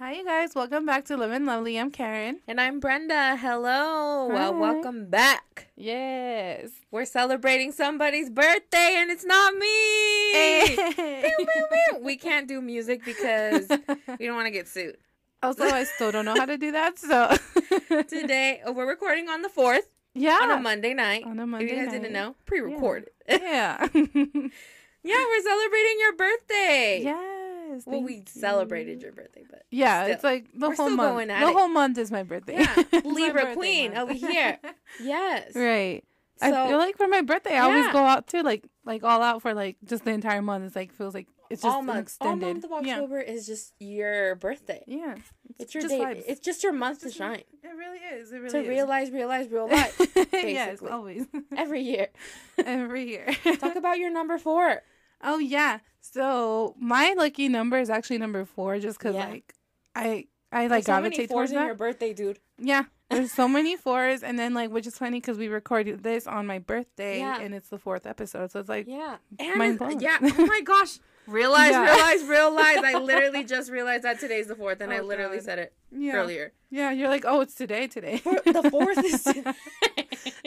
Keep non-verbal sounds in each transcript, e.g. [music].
Hi, you guys. Welcome back to Living Lovely. I'm Karen. And I'm Brenda. Hello. Well, welcome back. Yes. We're celebrating somebody's birthday and it's not me. Eh. Pew, pew, pew. we [laughs] can't do music because we don't want to get sued. also, I still don't know how to do that. So [laughs] Today, oh, we're recording on the 4th yeah, on a Monday night. On a Monday if you guys night. didn't know, pre recorded. yeah. [laughs] Yeah. we're celebrating your birthday. Yes. Well, we you. celebrated your birthday, but Yeah, still. it's like the We're whole month. the it. whole month is my birthday. Yeah. [laughs] Libra birthday queen month. over here. [laughs] yes. right. So, I feel like for my birthday, I always go out to like like all out for like just the entire month. It's like feels like it's just all month, all extended. month of yeah. October is just your birthday. Yeah. It's your just day. vibes. It's just your month to shine. It really is. It really is. to is. realize, realize, real [laughs] life. yes, always. Every year. Every year. Talk about your number four. Oh yeah. So my lucky number is actually number four, just because Yeah. like I I like There's so many gravitate fours towards in that. your birthday, dude. Yeah. There's so [laughs] many fours, and then like which is funny because we recorded this on my birthday, Yeah. and it's the fourth episode, so it's like Yeah. Mind And blown. yeah. Oh my gosh. [laughs] Realize, Yeah. realize, realize. I literally [laughs] just realized that today's the fourth, and I Oh, literally God. said it yeah, earlier. yeah. You're like, oh, it's today, today. The fourth is.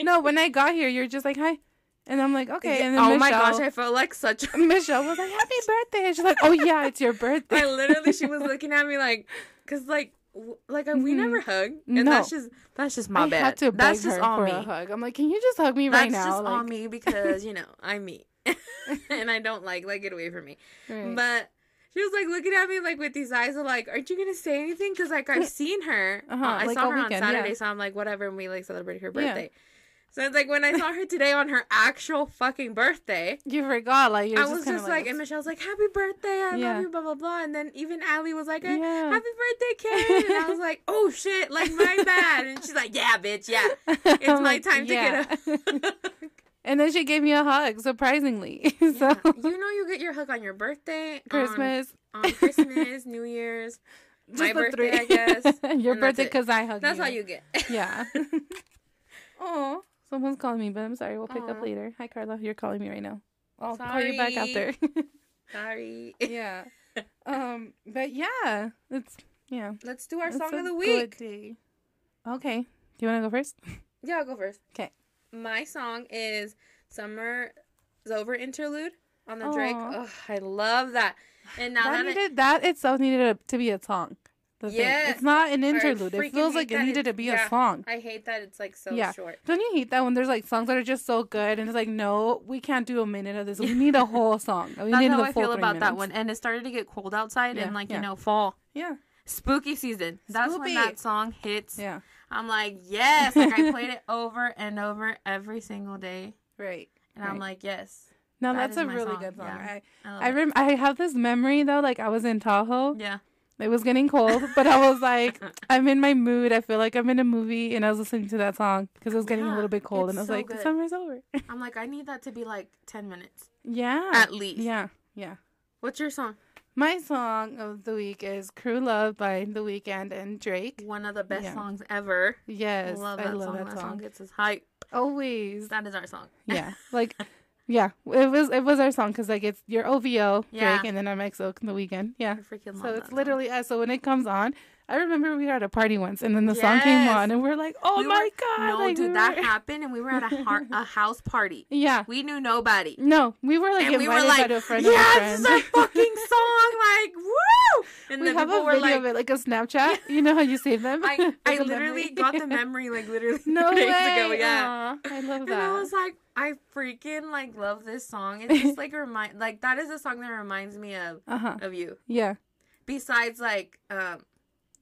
no, when I got here, you're just like, hi, and I'm like, okay, and then oh my gosh, I felt like such. a... [laughs] Michelle was like, happy [laughs] birthday, and she's like, oh yeah, it's your birthday. I literally, she was [laughs] looking at me like, cause like, w- like uh, we Mhm. never hug, and No. that's just that's just my I bad. had to that's just on me. a hug. I'm like, can you just hug me That's right now? That's just like, on me because you know I'm me, and I don't like like get away from me. right. But she was like looking at me like with these eyes of like, aren't you gonna say anything? Because like I've seen her. Uh-huh, Uh, I like saw her weekend, on Saturday, yeah. so I'm like, whatever. And we like celebrated her Yeah. So it's like when I saw her today on her actual fucking birthday. you forgot, like I just was just like, and Michelle's like, "Happy birthday! I Yeah. love you." Blah blah blah. And then even Allie was like, "Happy Yeah. birthday, Karen!" And I was like, [laughs] "Oh shit! Like my bad." And she's like, "Yeah, bitch, yeah." [laughs] it's my time to get up." [laughs] and then she gave me a hug, surprisingly. so Yeah. You know, you get your hug on your birthday, um, Christmas, on, Christmas, New Year's. just my birthday, three. I guess. your and birthday because I hugged That's you. all you get. Yeah. oh, someone's calling me, but I'm sorry. We'll pick up later. Hi, Carla. You're calling me right now. I'll call you back Sorry. after. [laughs] Sorry. yeah. Um. But yeah, it's yeah. Let's do our it's song of the week. Okay. Do you want to go first? [laughs] Yeah, I'll go first. 'Kay. My song is Summer's Over Interlude on the Drake. Aw. Oh, I love that. And now that that, needed that itself needed a, to be a song. The thing. It's not an interlude. It feels like it needed to be yeah. a song. I hate that it's like so Yeah. short. Don't you hate that when there's like songs that are just so good and it's like, no, we can't do a minute of this. We need a [laughs] whole song. We That's need how the I feel three about that one. And it started to get cold outside Yeah, and like yeah. you know fall, Yeah. spooky season. That's Spoopy. when that song hits. Yeah. I'm like yes. Like I played it [laughs] over and over every single day, Right. and I'm like yes. No, That that's a really song, good song. yeah. I I, I rem- I have this memory though, like I was in Tahoe. yeah. It was getting cold, but I was like, [laughs] I'm in my mood. I feel like I'm in a movie, and I was listening to that song because it was getting a little bit cold, and I was so like, good. summer's over. [laughs] I'm like I need that to be like ten minutes yeah. at least. yeah. Yeah. What's your song? My song of the week is "Crew Love" by The Weeknd and Drake. One of the best Yeah. songs ever. Yes, love I love song. that That song. song gets us hype. Always. That is our song. Yeah, [laughs] like, yeah, it was it was our song because like it's your OVO Yeah. Drake, and then I'm XO The Weeknd. Yeah, I freaking so it's song. literally us. So when it comes on, I remember we were at a party once, and then the song came on, and we're like, "Oh We my were- god!" No, like, dude, we that were- happened, and we were at a, har- a [laughs] house party. Yeah, We knew nobody. no, we were like and we invited were like, by a friend yeah, this is our fucking [laughs] song. Like, woo! And we then have a were video like, of it, like a Snapchat. [laughs] You know how you save them? I, I literally memory. got the memory, like, literally no days way. ago. Yeah. Aw, I love And that. I was like, I freaking, like, love this song. It's just, like, remind, like, that is a song that reminds me of, uh huh. of you. Yeah. Besides, like, um,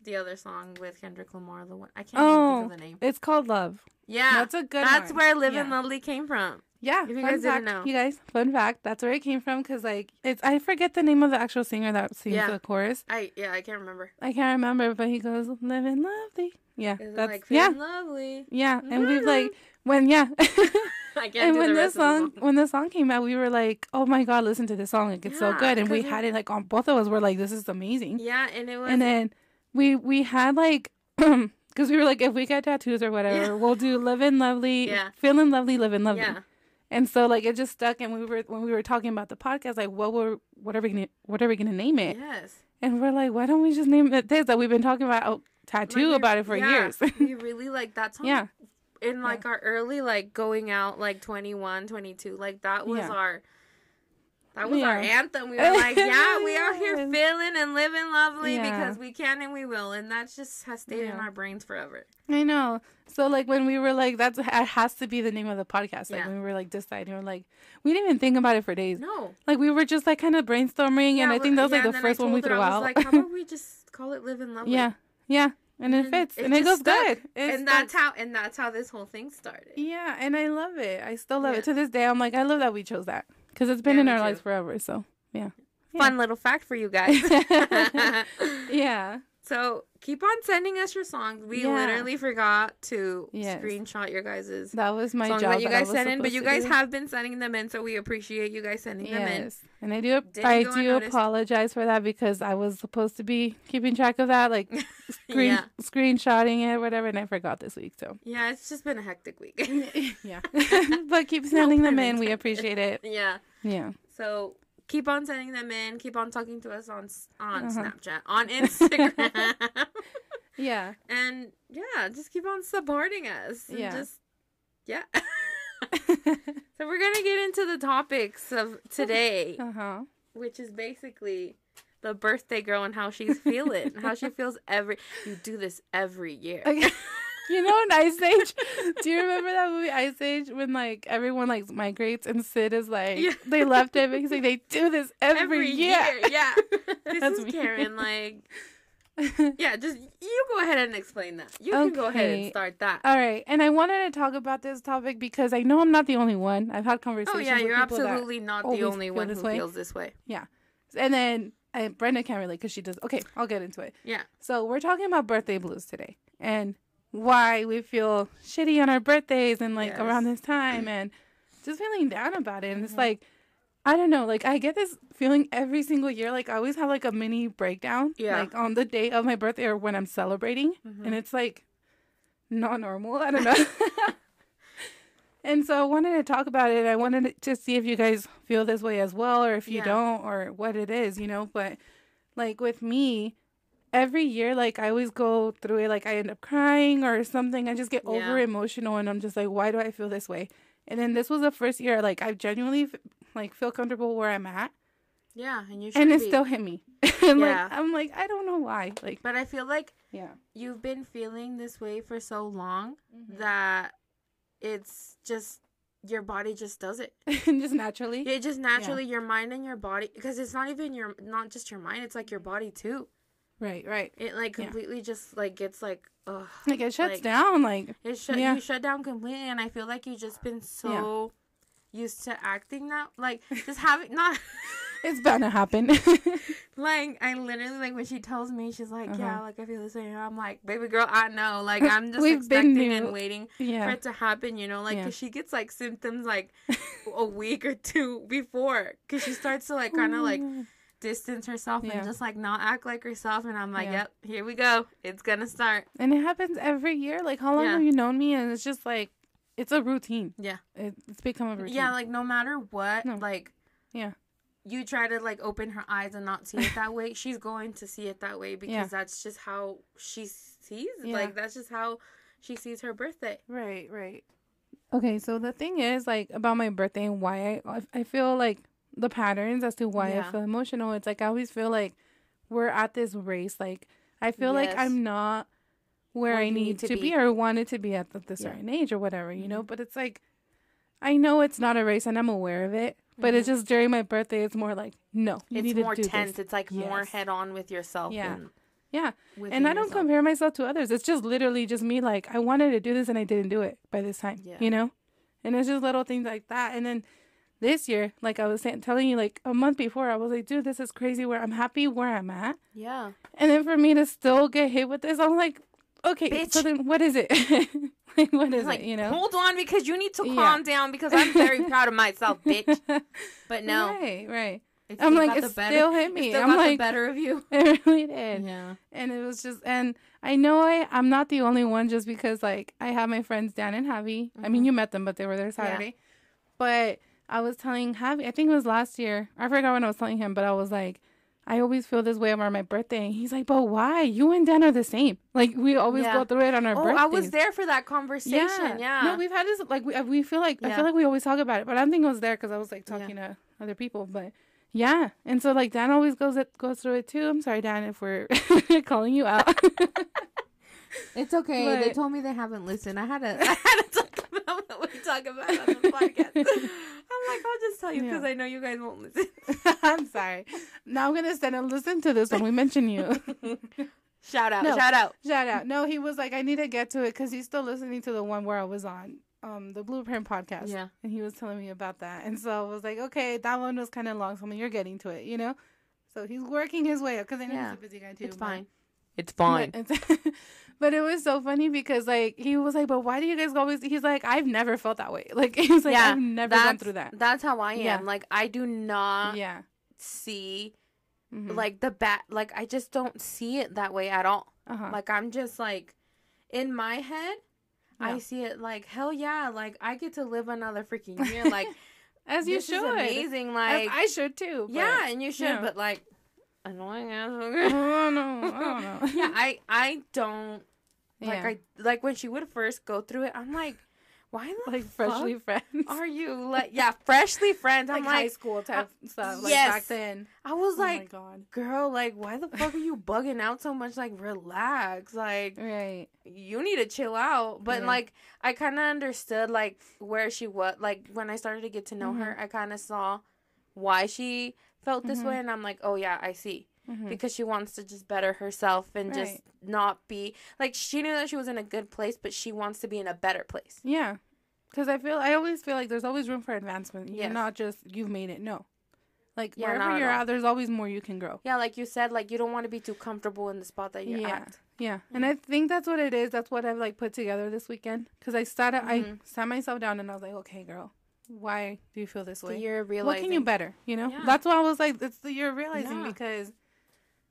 the other song with Kendrick Lamar, the one, I can't even Oh, think of oh, the name. it's called Love. Yeah. That's a good That's one. where Live Yeah. and Lovely came from. Yeah, If you guys didn't know. you guys, fun fact, that's where it came from. Cause like it's, I forget the name of the actual singer that sings Yeah. the chorus. I, yeah, I can't remember. I can't remember, but he goes, "Living lovely." Yeah, Is it that's like yeah, Lovely? yeah. And we've mm-hmm. like when yeah, [laughs] I can't and when the this the song when this song came out, we were like, "Oh my god, listen to this song! Like it's so good." And we had it like on both of us. Were like, "This is amazing." Yeah, and it was. And then we we had like. [clears throat] Because we were like, if we get tattoos or whatever, Yeah. we'll do living lovely, Yeah. feeling lovely, living lovely. yeah, And so like it just stuck and we were when we were talking about the podcast, like what were what are we gonna what are we gonna name it? yes. and we're like, why don't we just name it this that we've been talking about oh, tattoo Like, about it for yeah, years? we [laughs] really like that song. yeah, in like our early like going out like 21 22 like that was our that was our anthem we were like yeah we are here [laughs] feeling and living lovely Yeah. because we can and we will and that just has stayed in our brains forever I know. So like when we were like, that's it has to be the name of the podcast. Like Yeah. when we were like deciding, we're like, we didn't even think about it for days. no Like we were just like kind of brainstorming, and I think that was like the first one we threw out. like how about [laughs] we just call it living lovely yeah, yeah, and it fits, it and it goes stuck. good. It and that's stuck. how and that's how this whole thing started Yeah, and I love it. I still love Yeah. it to this day. I'm like, I love that we chose that because it's been Yeah, in our too. lives forever. So yeah, fun little fact for you [laughs] guys [laughs] yeah, so keep on sending us your songs we Yeah. literally forgot to Yes. screenshot your guys's that was my job. that you guys send in, but you guys have been sending them in, so we appreciate you guys sending them in. And I do. Didn't I do apologize for that because I was supposed to be keeping track of that, like [laughs] screen yeah, screenshotting it, whatever, and I forgot this week. So yeah, it's just been a hectic week. [laughs] yeah, [laughs] but keep sending them pun in. We appreciate it. yeah, Yeah, so keep on sending them in. Keep on talking to us on on Uh-huh. Snapchat, on Instagram, [laughs] yeah. and yeah, just keep on supporting us. Yeah. just yeah. [laughs] [laughs] so we're gonna get into the topics of today, uh huh. which is basically. The birthday girl and how she's feeling, how she feels every. You do this every year. Okay. You know in Ice Age? Do you remember that movie Ice Age when like everyone like migrates and Sid is like Yeah. they left it because like they do this every, year. Yeah. [laughs] This That's is me. Karen. Like, [laughs] yeah, just you go ahead and explain that. You can go ahead and start that. All right, and I wanted to talk about this topic because I know I'm not the only one. I've had conversations. Oh yeah, you're absolutely not the only one who way. feels this way. Yeah, and then I, Brenda can't relate because she does. Okay, I'll get into it. Yeah. So we're talking about birthday blues today and why we feel shitty on our birthdays and like Yes. around this time and just feeling down about it. And it's Mhm. like, I don't know, like I get this feeling every single year. Like I always have like a mini breakdown, Yeah. like on the day of my birthday or when I'm celebrating, Mhm. and it's like not normal. I don't know. [laughs] [laughs] and so I wanted to talk about it. I wanted to see if you guys feel this way as well, or if you Yeah. don't, or what it is, you know. But like with me, every year, like I always go through it. Like I end up crying or something. I just get over emotional, and I'm just like, why do I feel this way? And then this was the first year, like I genuinely like feel comfortable where I'm at, Yeah, and you should and it be. still hit me. [laughs] and Yeah. like I'm like I don't know why. Like But I feel like yeah, you've been feeling this way for so long Mm-hmm. that it's just your body just does it. [laughs] just naturally. It just naturally your mind and your body because it's not even your not just your mind, it's like your body too. Right, right. It like Yeah. completely just like gets like ugh. Like it shuts Like- down. Like It shut Yeah. you shut down completely, and I feel like you've just been so used to acting that like just having [laughs] not [laughs] it's bound to happen. [laughs] like I literally like when she tells me she's like yeah Uh-huh. like I feel the same. I'm like baby girl I know like I'm just expecting and waiting for it to happen. You know like Yeah. 'cause she gets like symptoms like a week or two before because she starts to like kind of like distance herself Yeah. and just like not act like herself. And I'm like Yeah. yep here we go it's gonna start. And it happens every year. Like how long Yeah. have you known me? And it's just like it's a routine. Yeah. It, it's become a routine. Yeah, like no matter what, No. like Yeah. you try to like open her eyes and not see it that way, she's going to see it that way [laughs] because that's just how she sees. Like that's just how she sees her birthday. Right, right. Okay, so the thing is like about my birthday and why I I feel like the patterns as to why Yeah. I feel emotional. It's like I always feel like we're at this race. Like I feel like I'm not where Where I need, need to be. be. or wanted to be at the, the Yeah. certain age or whatever, you know. Mhm. But it's like I know it's not a race and I'm aware of it. But it's just during my birthday, it's more like no, you it's need more to do tense. This. It's like more head on with yourself. Yeah. and Yeah, and I don't yourself. compare myself to others. It's just literally just me. Like I wanted to do this and I didn't do it by this time. Yeah. You know, and it's just little things like that. And then this year, like I was saying, telling you, like a month before, I was like, dude, this is crazy. Where I'm happy where I'm at, Yeah. and then for me to still get hit with this, I'm like, okay, so Bitch. then what is it? [laughs] like what is like it? You know? hold on because you need to Yeah. calm down because I'm very [laughs] proud of myself, bitch. But no, right, right. I'm like, it the better- still hit it me. Still I'm got the like, better of you. [laughs] it really did. Yeah. and it was just and i know I, i'm not the only one just because like i have my friends dan and javi i mean Mhm. you met them but they were there saturday but i was telling javi i think it was last year i forgot when i was telling him but i was like I always feel this way around my birthday. And he's like, but why? You and Dan are the same. Like we always Yeah. go through it on our Oh, birthdays. I was there for that conversation. Yeah. No, we've had this like we, we feel like I feel like we always talk about it, but I don't think I was there because I was like talking to other people. But yeah, and so like Dan always goes it goes through it too. I'm sorry, Dan, if we're [laughs] calling you out. [laughs] It's okay. they told me they haven't listened. I had to. [laughs] I [laughs] had to talk about what we talk about on the podcast. [laughs] I'm like, I'll just tell you because Yeah. I know you guys won't listen. I'm sorry. Now I'm gonna send and listen to this when we mention you. shout out! No. Shout out! Shout out. No, he was like, I need to get to it because he's still listening to the one where I was on, um, the Blueprint podcast. Yeah. And he was telling me about that. And so I was like, okay, that one was kind of long. So I'm like, you're getting to it, you know? So he's working his way up because I know Yeah. he's a busy guy too. It's but- fine. It's it's- [laughs] but it was so funny because like he was like, but why do you guys always? He's like, I've never felt that way. [laughs] Like he's like, Yeah, I've never gone through that. That's how I am. Yeah. Like I do not yeah. see Mhm. like the bat. Like I just don't see it that way at all. uh-huh. Like I'm just like in my head. I see it like hell yeah, like I get to live another freaking year. [laughs] Like as you should. amazing. As Like I should too. but- yeah, and you should, yeah. but like annoying [laughs] I ass. don't know. I don't know. [laughs] yeah, I I don't like Yeah. I like when she would first go through it. I'm like, why the like freshly friends. are you [laughs] like yeah freshly friends? I'm like, like, high school type stuff. Like yes. back then. I was oh my like, god. girl, like why the fuck are you bugging out so much? Like relax, like Right. you need to chill out. But Yeah. like I kind of understood like where she was. Like when I started to get to know Mm-hmm. her, I kind of saw why she felt this Mhm. way, and I'm like, oh yeah, I see. Mhm. Because she wants to just better herself and just not be like she knew that she was in a good place, but she wants to be in a better place. Yeah. Because I feel I always feel like there's always room for advancement. You're Yes. not just you've made it. No. Like Yeah, wherever you're at, there's always more you can grow. Yeah, like you said, like you don't want to be too comfortable in the spot that you're Yeah. at. Yeah, and I think that's what it is. That's what I've like put together this weekend. Because I started, I Mhm. sat myself down and I was like, okay, girl, why do you feel this way? you're What realizing. can you better? You know, Yeah. that's why I was like, it's the you're realizing Yeah. because,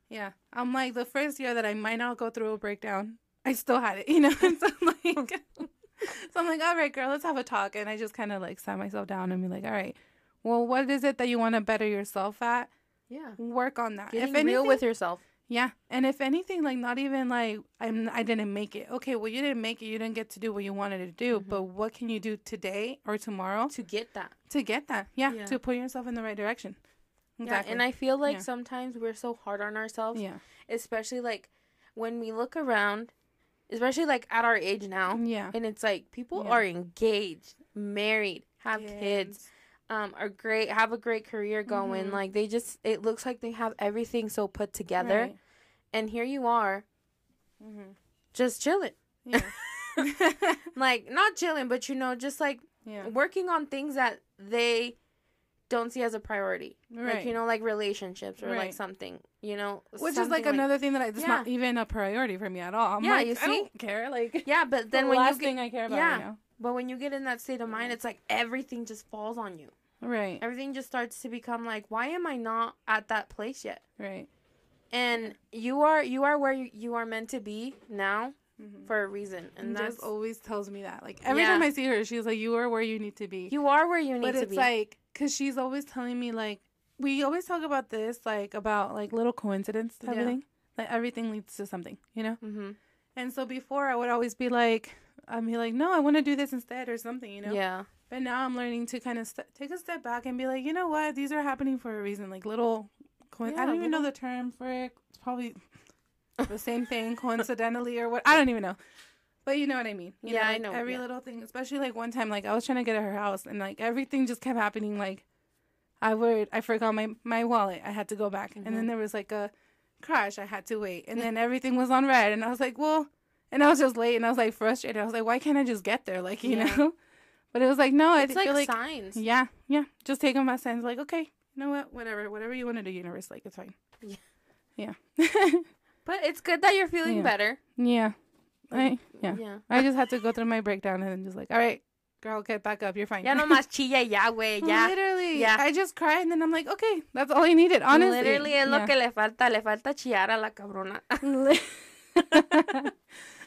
yeah, I'm like the first year that I might not go through a breakdown, I still had it. You know, [laughs] and so I'm like, [laughs] so I'm like, all right, girl, let's have a talk. And I just kind of like sat myself down and be like, all right, well, what is it that you want to better yourself at? Yeah. Work on that. Getting if anything, real with yourself. Yeah, and if anything, like not even like I'm, I didn't make it. Okay, well, you didn't make it. You didn't get to do what you wanted to do. Mhm. But what can you do today or tomorrow To get that. to get that? Yeah, Yeah. to put yourself in the right direction. Yeah, and I feel like Yeah. sometimes we're so hard on ourselves, yeah, especially like when we look around, especially like at our age now, yeah, and it's like people Yeah. are engaged, married, have kids, um, are great, have a great career going. Mhm. Like they just, it looks like they have everything so put together, Right. And here you are, Mhm. just chilling, Yeah, [laughs] like not chilling, but you know, just like yeah, working on things that they don't see as a priority. right. Like you know, like relationships or like something. You know, Which is something like another thing that I, it's not even a priority for me at all. I'm Yeah, like, you I don't see? care. Like, [laughs] Yeah, but [laughs] then the when last you get, thing I care about yeah. right now. but when you get in that state of mind, it's like everything just falls on you. Right, Everything just starts to become like, why am I not at that place yet? right. And you are you are where you, are meant to be now Mhm. for a reason, and that's just always tells me that. Like every Yeah. time I see her, she's like, "You are where you need to be." you are where you need to be. but to it's be. like because she's always telling me like we always talk about this like about like little coincidence type Yeah. of thing like everything leads to something you know hmm and so before i would always be like i'd be like no i want to do this instead or something you know Yeah, but now i'm learning to kind of st- take a step back and be like you know what these are happening for a reason like little co- i don't even know the term for it it's probably the same thing [laughs] coincidentally or what i don't even know but you know what I mean. You Yeah, I like, know, Every yeah. little thing, especially like one time, like I was trying to get at her house, and like everything just kept happening. Like I would, I forgot my my wallet. I had to go back, and Mm-hmm. then there was like a crash. I had to wait, and then everything was on red, and I was like, well, and I was just late, and I was like frustrated. I was like, why can't I just get there? Like you Yeah. know. [laughs] But it was like no, I it's like, feel like signs. yeah, yeah. Just take them as signs. Like okay, you know what? Whatever, whatever you want to do, universe. Like it's fine. Yeah. Yeah. [laughs] But it's good that you're feeling Yeah. better. yeah. I yeah. Yeah. I just had to go through my breakdown and then just like, all right, girl, get back up. You're fine. Ya no más chilla ya, güey. Ya. Literally. Yeah. I just cried and then I'm like, okay, that's all I needed. Honestly. Literally es Yeah. lo que le falta. Le falta chillar a la cabrona. [laughs] [laughs]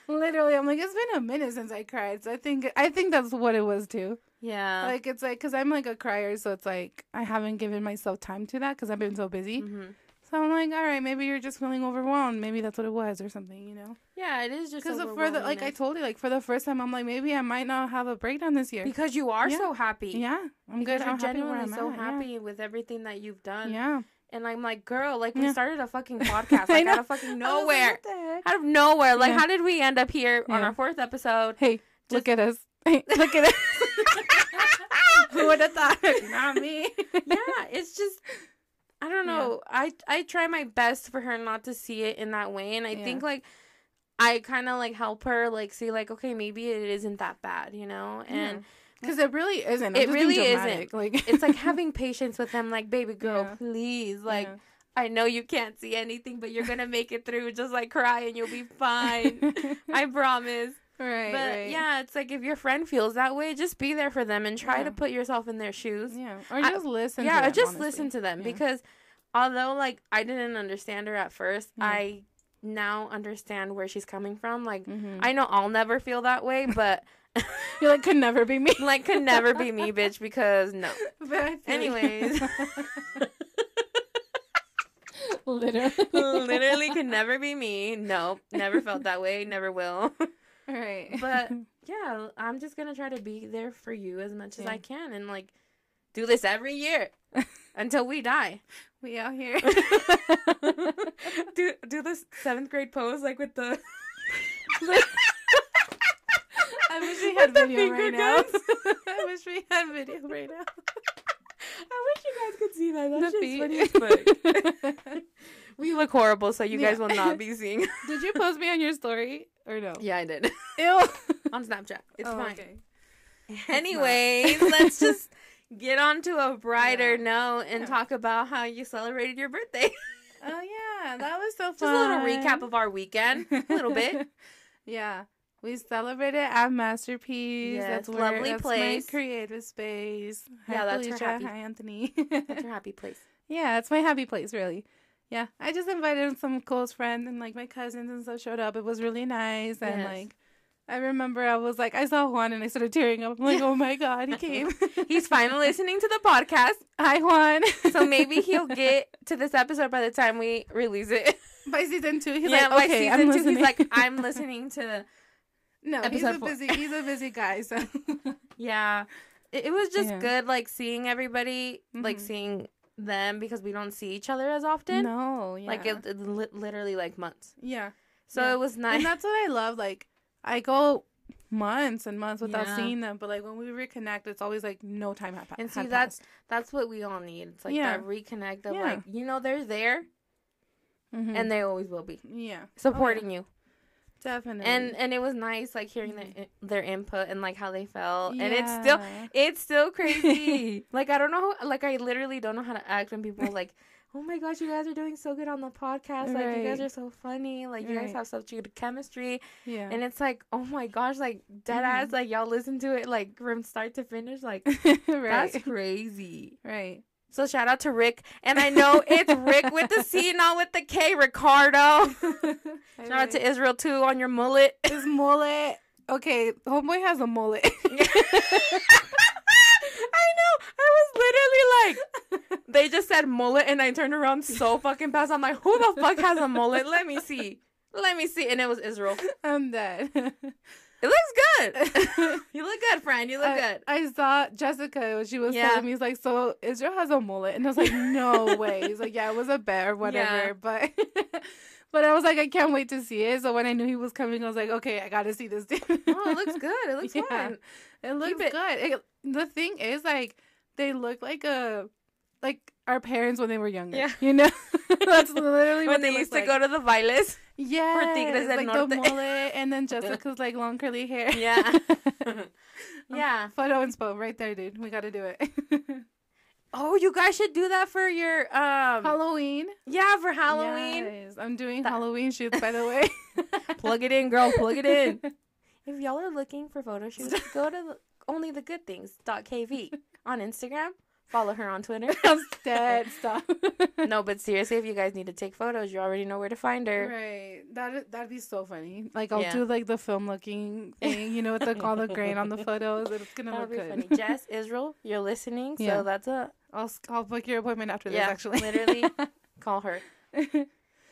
Literally, I'm like, it's been a minute since I cried. So I think I think that's what it was too. Yeah. Like it's like because I'm like a crier, so it's like I haven't given myself time to that because I've been so busy. hmm So I'm like, all right, maybe you're just feeling overwhelmed. Maybe that's what it was or something, you know? Yeah, it is just Because for the like I told you, like for the first time, I'm like, maybe I might not have a breakdown this year. because you are Yeah. so happy. yeah, I'm because good. you're I'm happy genuinely I'm so at, yeah. happy with everything that you've done. Yeah. And I'm like, girl, like we Yeah. started a fucking [laughs] podcast, like out of fucking like, nowhere, heck? out of nowhere. Like, Yeah. how did we end up here on our fourth episode? Hey, look at us. [laughs] Hey, look at us. Who would have thought? Not me. [laughs] yeah, it's just I don't know. I I try my best for her not to see it in that way, and I Yeah. think like I kind of like help her like see like okay maybe it isn't that bad, you know, and. Because it really isn't. It really isn't. Like It's like having patience with them, like, baby girl, Yeah. please. Like, Yeah. I know you can't see anything, but you're gonna make it through. Just like cry and you'll be [laughs] fine. I promise. Right, but right. yeah, it's like if your friend feels that way, just be there for them and try Yeah. to put yourself in their shoes. yeah, or I- just listen. yeah, them, just honestly. listen to them Yeah. because although like I didn't understand her at first, Yeah. I now understand where she's coming from. Like Mhm. I know I'll never feel that way, but [laughs] You're like could never be me. like could never be me, [laughs] bitch, because no. But I. Anyways. [laughs] literally, Literally could never be me. Nope. Never felt that way. Never will. [laughs] right. But [laughs] yeah, I'm just gonna try to be there for you as much as I can and like do this every year [laughs] until we die. we out here. do do this seventh grade pose like with the I wish we had With video finger right now. I wish we had video right now. I wish you guys could see that. That's just funny as. We look horrible, so you guys will not be [laughs] seeing. Did you post me on your story or no? yeah, I did. [laughs] Ew. [laughs] On Snapchat. It's Oh, fine. okay. Anyways, let's just get on to a brighter Yeah. note and Yeah. talk about how you celebrated your birthday. Oh yeah, that was so fun. Just a little recap of our weekend. A little bit. yeah. We celebrated at Masterpiece. Yes, that's where, lovely that's place. my creative space. Hi, Yeah, that's her happy- Hi, Anthony. That's your happy place. yeah, it's my happy place, really. Yeah, I just invited some close friends and like my cousins and stuff showed up. It was really nice and Yes. like. I remember I was like, I saw Juan and I started tearing up. I'm like, oh my God, he came. [laughs] He's finally listening to the podcast, Hi, Juan. [laughs] so maybe he'll [laughs] get to this episode by the time we release it. by season two. He's yeah, like, by okay, season I'm two, listening. he's like, I'm listening to. no, he's episode a four. busy, he's a busy guy. So Yeah, it, it was just Yeah. good, like seeing everybody, like Mhm. seeing them because we don't see each other as often. no, yeah, Like it, it li- literally like months. yeah. So Yeah. it was nice. and that's what I love. Like I go months and months without Yeah. seeing them, but like when we reconnect, it's always like no time had, pa- And see, had that's- passed. That's what we all need. It's like Yeah. that reconnect of like you know they're there Mhm. and they always will be yeah, supporting you. Definitely. And and it was nice like hearing their their input and like how they felt. And it's still it's still crazy. [laughs] like I don't know how, like I literally don't know how to act when people like Oh my gosh, you guys are doing so good on the podcast. Like you guys are so funny. Like you guys have such good chemistry. yeah, And it's like, oh my gosh, like dead Mhm. ass, like y'all listen to it like from start to finish. Like [laughs] right, that's crazy. right. So shout out to Rick. And I know it's Rick with the C, [laughs] not with the K, Ricardo. [laughs] Shout out to Israel too on your mullet. his mullet. Okay, homeboy has a mullet. [laughs] I know. I was literally like, they just said mullet, and I turned around so fucking fast. I'm like, who the fuck has a mullet? Let me see. Let me see. And it was Israel. I'm dead. It looks good. [laughs] [laughs] you look good, friend. You look I, good. I saw Jessica. She was Yeah. telling me, he's like, so Israel has a mullet, and I was like, no [laughs] way. He's like, yeah, it was a bear, whatever. Yeah. But, but I was like, I can't wait to see it. So when I knew he was coming, I was like, okay, I got to see this dude. Oh, it looks good. It looks Yeah. fun. It looks good. It, the thing is, like, they look like a, like our parents when they were younger. Yeah. You know, [laughs] that's literally When they used to go to the bailes. Yeah, For Tigres del like Norte. the mullet, [laughs] and then Jessica's like long curly hair. Yeah. [laughs] yeah. Photo inspo right there, dude. We got to do it. Oh, you guys should do that for your um. Halloween. yeah, for Halloween. Yes, I'm doing That- Halloween shoots, by the way. plug it in, girl. Plug it in. If y'all are looking for photo shoots, go to the only the good things kv on Instagram. Follow her on Twitter. [laughs] I'm dead. Stop. [laughs] no, but seriously, if you guys need to take photos, you already know where to find her. Right. That that'd be so funny. Like I'll Yeah. do like the film looking thing, you know, with the all the grain on the [laughs] photos. It's gonna That'll look be good. funny. Jess, Israel, you're listening, so Yeah. that's a I'll I'll book your appointment after this. yeah. Actually, literally, call her.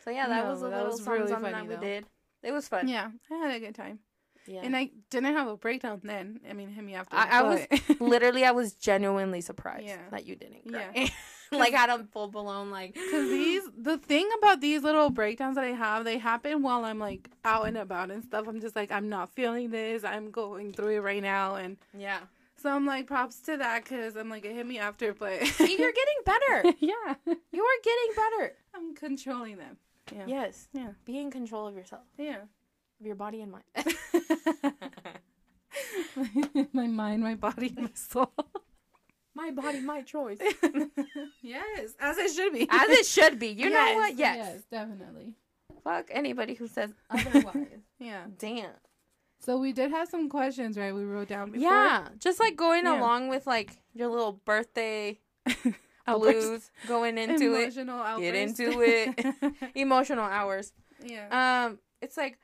So yeah, that No, was a that little was really funny, that we though. did. It was fun. yeah, I had a good time, Yeah. and I didn't have a breakdown then. I mean, hit me after. I- I was- [laughs] Literally, I was genuinely surprised Yeah. that you didn't Yeah. cry. [laughs] like had a full blown like. Cause these, [gasps] the thing about these little breakdowns that I have, they happen while I'm like out and about and stuff. I'm just like, I'm not feeling this. I'm going through it right now, and Yeah. so I'm like, props to that, cause I'm like, it hit me after, but [laughs] you're getting better. yeah, You are getting better. I'm controlling them. Yeah, Yes. yeah, Be in control of yourself, yeah. Of your body and mind. [laughs] [laughs] my mind, my body, my soul. my body, my choice. [laughs] yes, as it should be. As it should be. You know what? Yes. Yes, definitely. Fuck anybody who says otherwise. Yeah. Damn. So we did have some questions, right? We wrote down before. Yeah. Just like going Yeah. along with like your little birthday blues, going into it. Emotional outburst. Get into it. Emotional hours. yeah. Um, it's like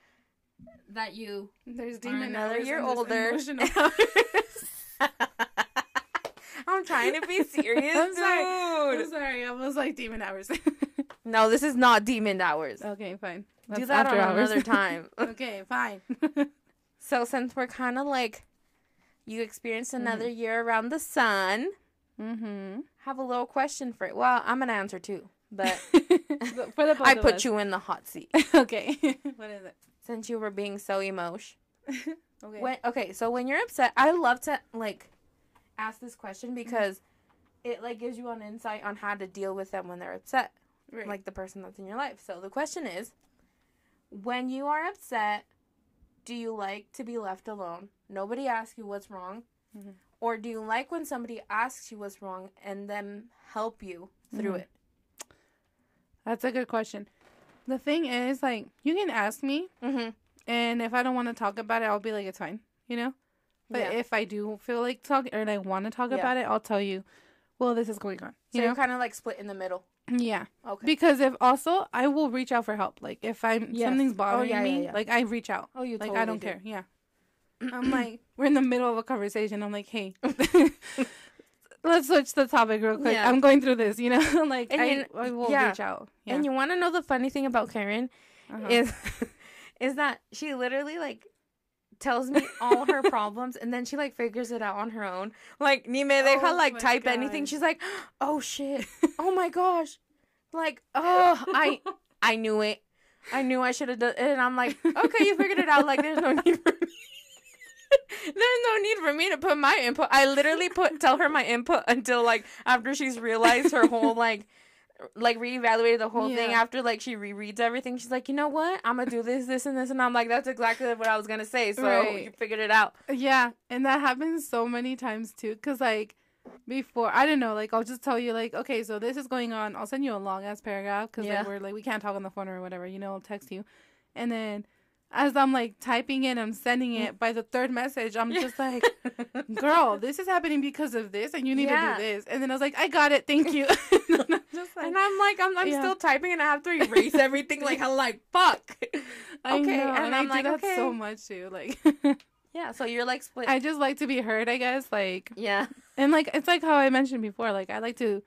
that you There's demon another hours year older. [laughs] I'm trying to be serious, I'm sorry. I'm sorry. I was like demon hours. [laughs] No, this is not demon hours. okay, fine. Do That's that on hours. another [laughs] time. okay, fine. so since we're kind of like, you experienced Mm-hmm. another year around the sun. mm-hmm. Have a little question for it. Well, I'm gonna answer too, but For the I put us. you in the hot seat okay. what is it? Since you were being so emotional. [laughs] Okay. When okay, so when you're upset, I love to like ask this question because it like gives you an insight on how to deal with them when they're upset, Right. like the person that's in your life. So the question is, when you are upset, do you like to be left alone? Nobody asks you what's wrong, Mhm. or do you like when somebody asks you what's wrong and then help you through Mhm. it? That's a good question. The thing is, like, you can ask me, Mm-hmm. and if I don't want to talk about it, I'll be like, it's fine, you know. But yeah. if I do feel like talking or like want to talk Yeah. about it, I'll tell you. Well, this is going on. so You you're know? kind of like split in the middle. Yeah. Okay. Because if also I will reach out for help. Like if I'm Yes. something's Oh, bothering yeah, yeah, me, yeah. like I reach out. oh, you Like totally I don't do. care. Yeah. [clears throat] I'm like we're in the middle of a conversation. I'm like, hey, [laughs] [laughs] let's switch the topic real quick. Yeah. I'm going through this, you know. [laughs] like And I, you- I will yeah. reach out. Yeah. And you want to know the funny thing about Karen Uh-huh. is [laughs] is that she literally like tells me all her [laughs] problems and then she like figures it out on her own. Like ni me deja Oh like type anything. She's like, "Oh shit. Oh my gosh." Like, "Oh, I I knew it. I knew I should have done it." And I'm like, "Okay, you figured it out. Like there's no need for me." [laughs] There's no need for me to put my input. I literally put tell her my input until like after she's realized her whole [laughs] like like reevaluated the whole thing after like she rereads everything. She's like, you know what? I'm gonna do this, this, and this, and I'm like, that's exactly what I was gonna say. So Right. you figured it out. Yeah, and that happens so many times too. Cause like before, I don't know. Like I'll just tell you, like, okay, so this is going on. I'll send you a long ass paragraph because Yeah. like, we're like we can't talk on the phone or whatever. You know, I'll text you, and then as I'm like typing it, I'm sending it. By the third message, I'm just [laughs] like, girl, this is happening because of this, and you need Yeah. to do this. And then I was like, I got it, thank you. [laughs] and I'm like, And I'm like, I'm, I'm Yeah. still typing and I have to erase everything. Like, I'm like, fuck. [laughs] Okay, and and, I'm I like, okay. so much too. Like, Yeah, so you're like split. I just like to be heard, I guess. Like. yeah. And like it's like how I mentioned before, like I like to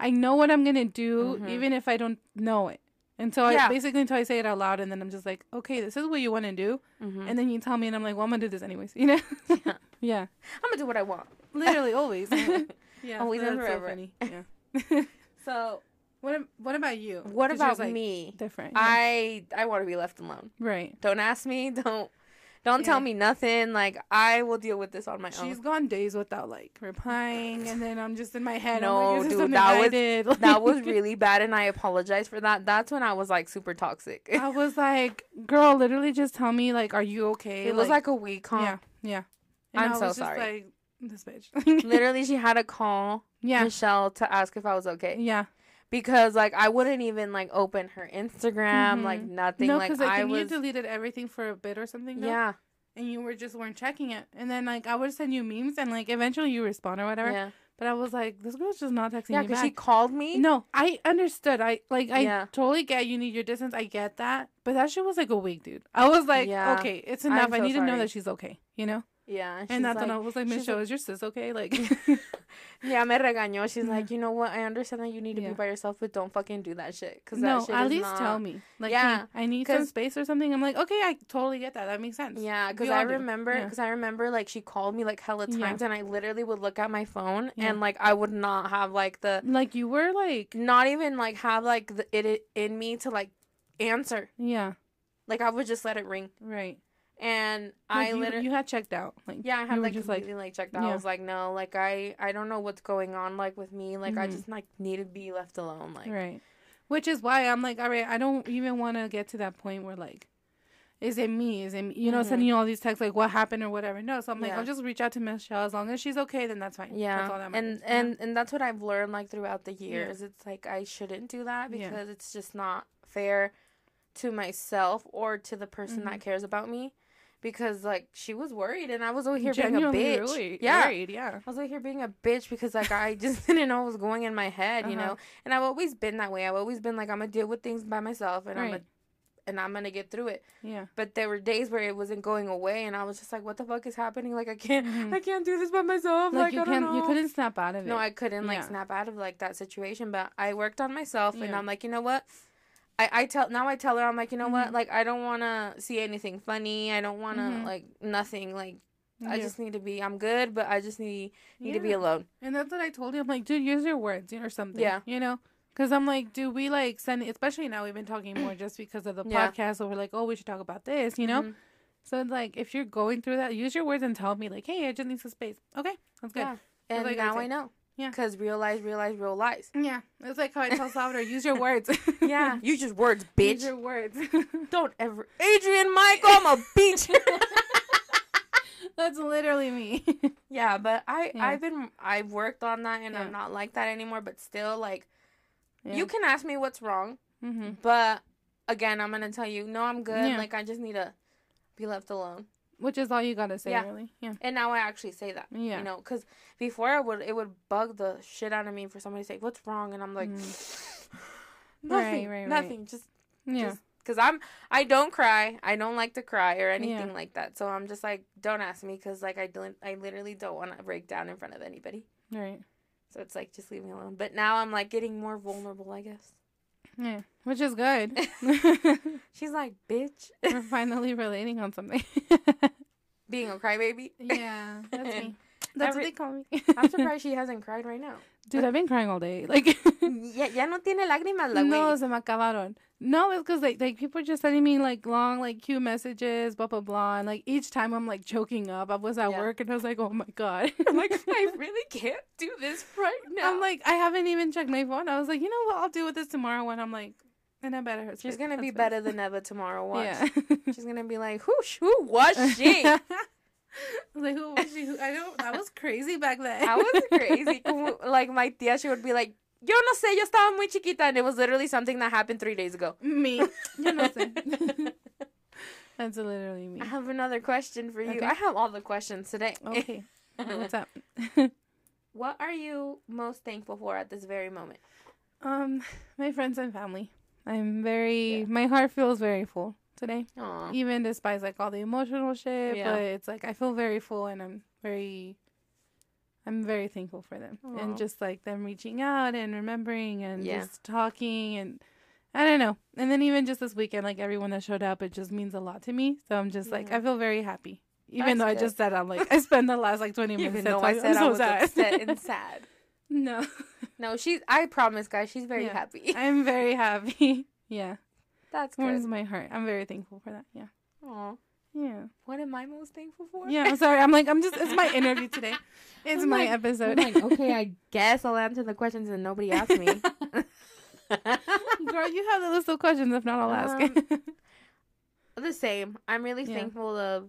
I know what I'm gonna do Mhm. even if I don't know it. And so Yeah. I basically until I say it out loud and then I'm just like, Okay, this is what you wanna do Mm-hmm. and then you tell me and I'm like, Well I'm gonna do this anyways, [laughs] you know? Yeah. yeah. I'm gonna do what I want. [laughs] Literally always. yeah. [laughs] Always and forever. So funny. Yeah. So what what about you? What about like, me? Different. yeah. I I want to be left alone. right. Don't ask me. Don't don't tell me nothing. Like I will deal with this on my She's own. She's gone days without like replying and then I'm just in my head. No, like, dude, [laughs] that was- did? that was really bad, and I apologize for that. That's when I was like super toxic. I was like, girl, literally just tell me like, are you okay? It was like a week, huh? Yeah, yeah. I'm I so sorry. Like, this bitch. Literally, she had a call [laughs] yeah, Michelle to ask if I was okay yeah. Because like I wouldn't even like open her Instagram, Mhm. like nothing. No, like because like, I was, you deleted everything for a bit or something. though, yeah, and you were just weren't checking it. And then like I would send you memes, and like eventually you respond or whatever. yeah, But I was like, this girl's just not texting yeah. me she called me. no, I understood. I like I Yeah. totally get you need your distance. I get that. But that shit was like a week, dude. I was like, Yeah. okay, it's enough. I so need to know that she's okay. You know? Yeah. And that's when like- I was like, Michelle, is your sis okay? Like, [laughs] Yeah, me regañó. She's Yeah. [laughs] like, you know what? I understand that you need to Yeah. be by yourself, but don't fucking do that shit. Cause no, that shit at least not... tell me. Like, Yeah, hey, I need some space or something. I'm like, okay, I totally get that. That makes sense. Yeah, because I remember, Yeah. because I remember, like she called me like hella times, and I literally would look at my phone, and like I would not have like the, Like you were like, not even like have like the it, it in me to like answer. yeah, Like I would just let it ring, right. And Like, I you, literally. you had checked out. Like, yeah, I had like just like- completely like, checked out. I was like, no, like I, I don't know what's going on like with me. Like I Mhm. just like need to be left alone. Like right. Which is why I'm like, all right, I don't even want to get to that point where like, is it me? Is it me? You know, Mhm. sending you all these texts like, what happened or whatever. No, so I'm like, Yeah. I'll just reach out to Michelle as long as she's okay. Then that's fine. Yeah, that's all that matters, and you know? and and that's what I've learned like throughout the years. It's like I shouldn't do that Yeah. because it's just not fair to myself or to the person Mm-hmm. that cares about me. Because like she was worried and I was over here being a bitch. really yeah, worried, yeah. I was over here being a bitch because like I [laughs] just didn't know what was going in my head, you Uh-huh. know. And I've always been that way. I've always been like I'm gonna deal with things by myself and I'm gonna and I'm gonna get through it. Yeah. But there were days where it wasn't going away, and I was just like, "What the fuck is happening? Like I can't, Mhm. I can't do this by myself. Like, Like, you I don't can't, know." you couldn't snap out of it. No, I couldn't like Yeah. snap out of like that situation, but I worked on myself and I'm like, you know what? I, I tell now I tell her I'm like, you know what? Mhm. Like I don't want to see anything funny. I don't want to Mhm. like nothing. Like I just need to be I'm good, but I just need need to be alone. And that's what I told you. I'm like, dude, use your words or something. Yeah. You know? Because I'm like, do we like send, especially now we've been talking more just because of the Yeah. podcast. So we're like, oh, we should talk about this, you know? Mhm. So it's like, if you're going through that, use your words and tell me, like, hey, I just need some space. Okay. That's good. Yeah. And like now. I know. Yeah. Cuz realize realize real lies. Yeah. It's like how I tell Salvador, use your words. [laughs] Yeah. [laughs] Use your words, bitch. Use your words. [laughs] Don't ever Adrian Michael, I'm a bitch. That's literally me. yeah, but I Yeah. I've been I've worked on that and Yeah. I'm not like that anymore, but still like Yeah. you can ask me what's wrong. hmm But again, I'm gonna tell you, no, I'm good. Like I just need to be left alone. Which is all you gotta say, Yeah. really. Yeah. And now I actually say that. Yeah. You know, because before I would, it would bug the shit out of me for somebody to say, "What's wrong?" And I'm like, Mm. [sighs] nothing, Right, right, right. nothing. Just, Yeah. because I'm, I don't cry. I don't like to cry or anything Yeah. like that. So I'm just like, don't ask me because like I don't, I literally don't want to break down in front of anybody. Right. So it's like just leave me alone. But now I'm like getting more vulnerable, I guess. Yeah. Which is good. [laughs] She's like, bitch, We're finally relating on something. [laughs] being a crybaby. yeah, that's me. [laughs] That's Every- what they call me. I'm surprised she [laughs] hasn't cried right now. Dude, I've been crying all day. Like, [laughs] Ya, ya no tiene lágrimas la no, se me acabaron. No, it's because like, like people are just sending me like long, like cute messages, blah blah blah, and like each time I'm like choking up. I was at Yeah. work and I was like, oh my god. [laughs] I'm like, I really can't do this right now. I'm like, I haven't even checked my phone. I was like, you know what? I'll deal with this tomorrow when I'm like, and I better. she's gonna be better than ever tomorrow. Watch. Yeah. She's gonna be like, who, who was she? [laughs] Like, who was she? Who, I don't. That was crazy back then. That was [laughs] crazy. Like my tia, she would be like, yo no sé, yo estaba muy chiquita, and it was literally something that happened three days ago. me. [laughs] Yo no sé. That's literally me. I have another question for you. Okay. I have all the questions today. Okay. What's up? what are you most thankful for at this very moment? Um, my friends and family. I'm very. Yeah. My heart feels very full today, Aw. even despite like all the emotional shit. Yeah. But it's like I feel very full, and I'm very. I'm very thankful for them, Aw. and just like them reaching out and remembering and Yeah. just talking and. I don't know. And then even just this weekend, like everyone that showed up, it just means a lot to me. So I'm just like, I feel very happy. Even That's though I just said I'm like, [laughs] I spent the last like 20 minutes Even though I said I'm I was sad. upset [laughs] and sad. no. No, she's. I promise, guys, she's very Yeah. happy. I'm very happy. [laughs] yeah. That's Warms good. my heart. I'm very thankful for that. Yeah. Aw. Yeah. What am I most thankful for? Yeah. I'm sorry. I'm like, I'm just, it's my [laughs] interview today. It's I'm my like- episode. I'm like, [laughs] okay, I guess I'll answer the questions and nobody asked me. Girl, you have the list of questions. If not, I'll ask. [laughs] the same. I'm really Yeah. thankful of.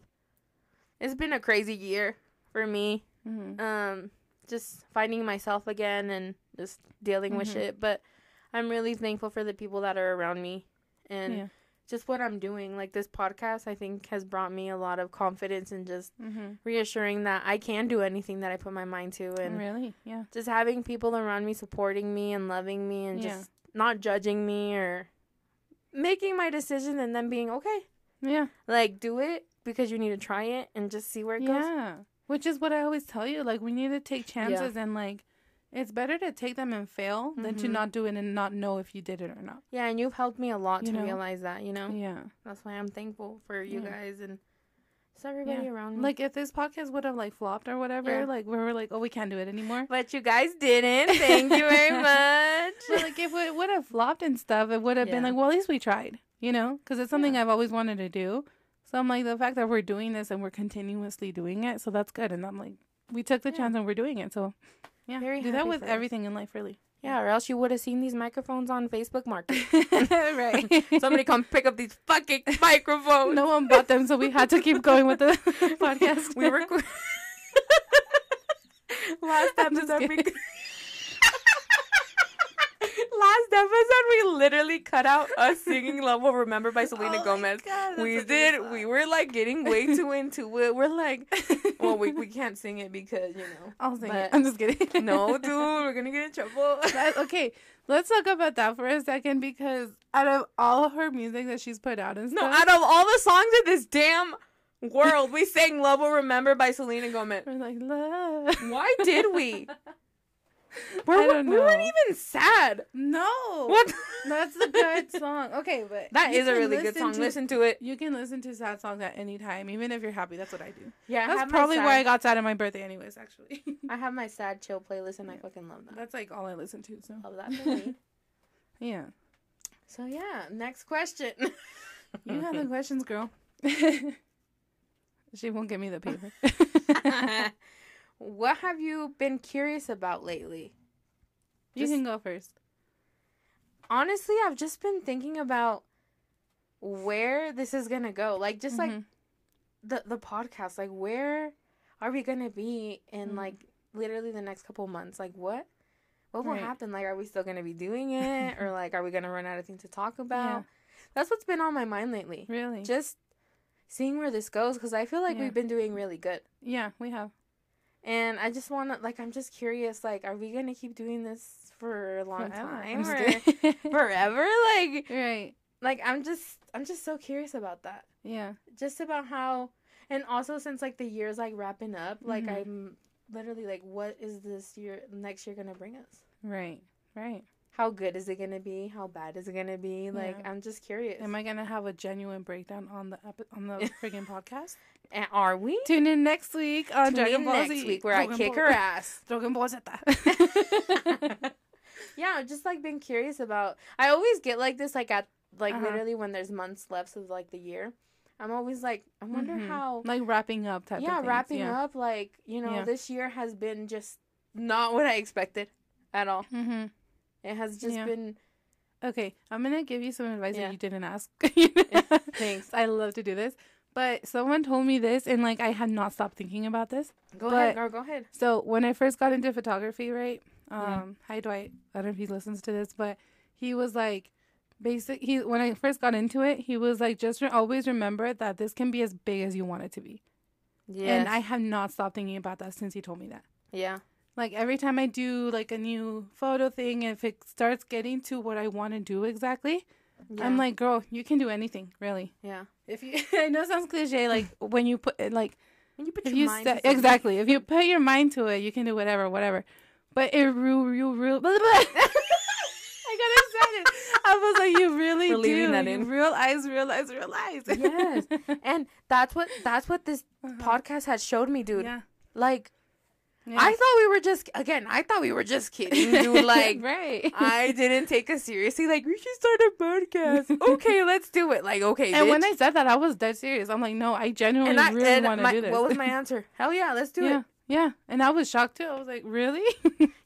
It's been a crazy year for me. Mhm. Um, just finding myself again and just dealing with Mhm. shit. But I'm really thankful for the people that are around me, and Yeah. just what I'm doing. Like this podcast, I think has brought me a lot of confidence and just Mhm. reassuring that I can do anything that I put my mind to, and Really? Yeah. just having people around me supporting me and loving me and Yeah. just not judging me or making my decision and then being okay Yeah. like do it because you need to try it and just see where it goes. Yeah. Which is what I always tell you. Like we need to take chances and like it's better to take them and fail than to Mhm. not do it and not know if you did it or not. Yeah, and you've helped me a lot You to know? realize that, you know? Yeah. That's why I'm thankful for you Yeah. guys and just everybody Yeah. around me. Like if this podcast would have like flopped or whatever, Yeah. like we were like, oh, we can't do it anymore. but you guys didn't. Thank you very [laughs] much. But like if it would have flopped and stuff, it would have been like, well, at least we tried, you know, because it's something I've always wanted to do. So I'm like, the fact that we're doing this and we're continuously doing it, so that's good. And I'm like, we took the Yeah. chance and we're doing it. So yeah, Very do that with for us. everything in life, really. yeah, or else you would have seen these microphones on Facebook Market. [laughs] [laughs] right. [laughs] Somebody come pick up these fucking microphones. No one bought them, so we had to keep going with the podcast. We were last I'm just episode. We... kidding. Last episode, we literally cut out us singing "Love Will Remember" by Selena Oh Gomez. God, we did. We were like getting way too [laughs] into it. We're like, well, we we can't sing it because you know. I'll sing it. I'm just kidding. [laughs] No, dude, [laughs] we're gonna get in trouble. That- okay, let's talk about that for a second because out of all of her music that she's put out and stuff, No, out of all the songs in this damn world, we sang "Love Will Remember" by Selena Gomez. we're like love. Why did we? I We're, don't we weren't even sad. No, What? That's a good [laughs] song. Okay, but that is a really good song. to- Listen to it. You can listen to sad songs at any time, even if you're happy. That's what I do. Yeah, I That's probably sad- why I got sad on my birthday, anyways. Actually, I have my sad chill playlist and I fucking love that. that's like all I listen to. So Love that for me. [laughs] yeah, So yeah, next question. you have the [laughs] questions, girl. she won't give me the paper. What have you been curious about lately? you Just- can go first. Honestly, I've just been thinking about where this is gonna go. Like just like Mhm. the the podcast. Like where are we gonna be in Mhm. like literally the next couple months? Like what? What will Right. happen? Like, are we still gonna be doing it, or like, are we gonna run out of things to talk [laughs] about? Yeah. That's what's been on my mind lately. really, Just seeing where this goes, because I feel like Yeah. we've been doing really good. yeah, we have. And I just want to, like, I'm just curious, like, are we gonna keep doing this for a long time or [laughs] forever? Like, right. like I'm just, I'm just so curious about that. Yeah. Just about how, and also since like the year's like wrapping up, like Mhm. I'm literally like, what is this year, next year gonna bring us? Right. Right. How good is it gonna be? How bad is it gonna be? Like, Yeah. I'm just curious. Am I gonna have a genuine breakdown on the epi- on the [laughs] friggin' podcast? And are we? Tune in next week on Tune Dragon Ball next Z. week where I kick Ball- her ass. [laughs] Dragon Ball Z. [laughs] yeah, I've just like been curious about. I always get like this, like at like Uh-huh. literally when there's months left of like the year. I'm always like, I wonder Mhm. how. like wrapping up type yeah, wrapping yeah. up. Like you know, Yeah. this year has been just not what I expected at all. Mm-hmm. It has just Yeah. been. Okay, I'm gonna give you some advice Yeah. that you didn't ask. [laughs] Thanks. I love to do this, but someone told me this, and like I had not stopped thinking about this. Go But- ahead, girl. Go ahead. So when I first got into photography, right? Um, hi Dwight. I don't know if he listens to this, but he was like, basic. He when I first got into it, he was like, just re- always remember that this can be as big as you want it to be. Yeah. And I have not stopped thinking about that since he told me that. yeah. Like every time I do like a new photo thing, if it starts getting to what I want to do exactly, Yeah. I'm like, girl, you can do anything, really. yeah. If you, [laughs] I know it sounds cliche, like when you put like When you put your you mind to exactly if you put your mind to it, you can do whatever, whatever. But it real, you real. [laughs] I got excited. I was like, you really We're do. that You in. Realize, realize, realize. Yes. [laughs] And that's what that's what this Uh-huh. podcast has showed me, dude. Yeah. Like yeah. I thought we were just again. I thought we were just kidding, dude. [laughs] Like right. I didn't take us seriously. Like we should start a podcast. [laughs] Okay, let's do it. Like okay, and when bitch. I said that, I was dead serious. I'm like, no, I genuinely I really want to do this. what was my [laughs] answer? Hell yeah, let's do yeah, it. yeah. And I was shocked too. I was like, really?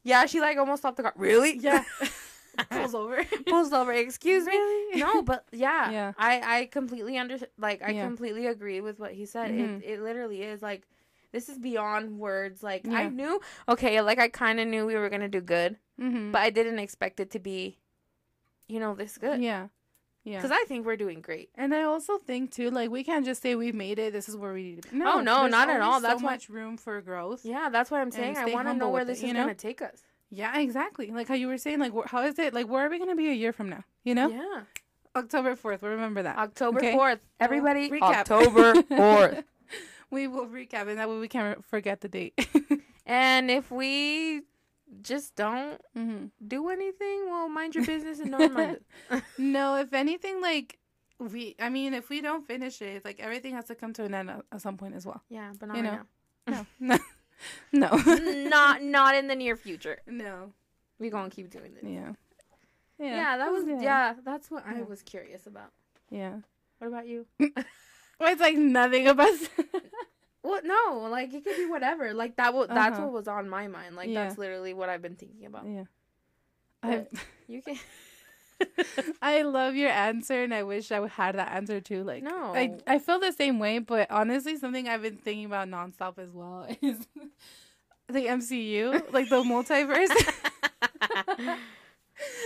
Yeah, she like almost stopped the car. Really? Yeah. Pulls over. Pulls over. Excuse me. No, but yeah, Yeah. I I completely under like I Yeah. completely agree with what he said. Mhm. It it literally is like this is beyond words. Like I knew okay, like I kind of knew we were gonna do good, Mm-hmm. but I didn't expect it to be, you know, this good. yeah, yeah. Because I think we're doing great. And I also think too, like we can't just say we've made it. This is where we need to be. Oh, no, not at all. That's so much room for growth. Yeah, that's what I'm saying. I want to know where this it, is know? gonna take us. Yeah, exactly. Like how you were saying, like wh- how is it? Like where are we gonna be a year from now? You know? Yeah. October 4th. Remember that. October Okay. 4th. Everybody, recap. October [laughs] 4th. We will recap and that way we can't forget the date. [laughs] and if we just don't hmm do anything, well, mind your business and don't mind. [laughs] No, if anything, like we, I mean, if we don't finish it, like everything has to come to an end at, at some point as well. Yeah, but not You right know. No, [laughs] no, no, not not in the near future. no. We gonna keep doing this. Yeah. Yeah, that was good. yeah. That's what I was curious about. Yeah. What about you? Well, it's like nothing about. Well, no, like it could be whatever. Like that. W- That's Uh-huh. what was on my mind. Like Yeah. that's literally what I've been thinking about. yeah. I, [laughs] You can. [laughs] I love your answer, and I wish I had that answer too. Like, No. I I feel the same way, but honestly, something I've been thinking about nonstop as well [laughs] is the MCU, like the multiverse.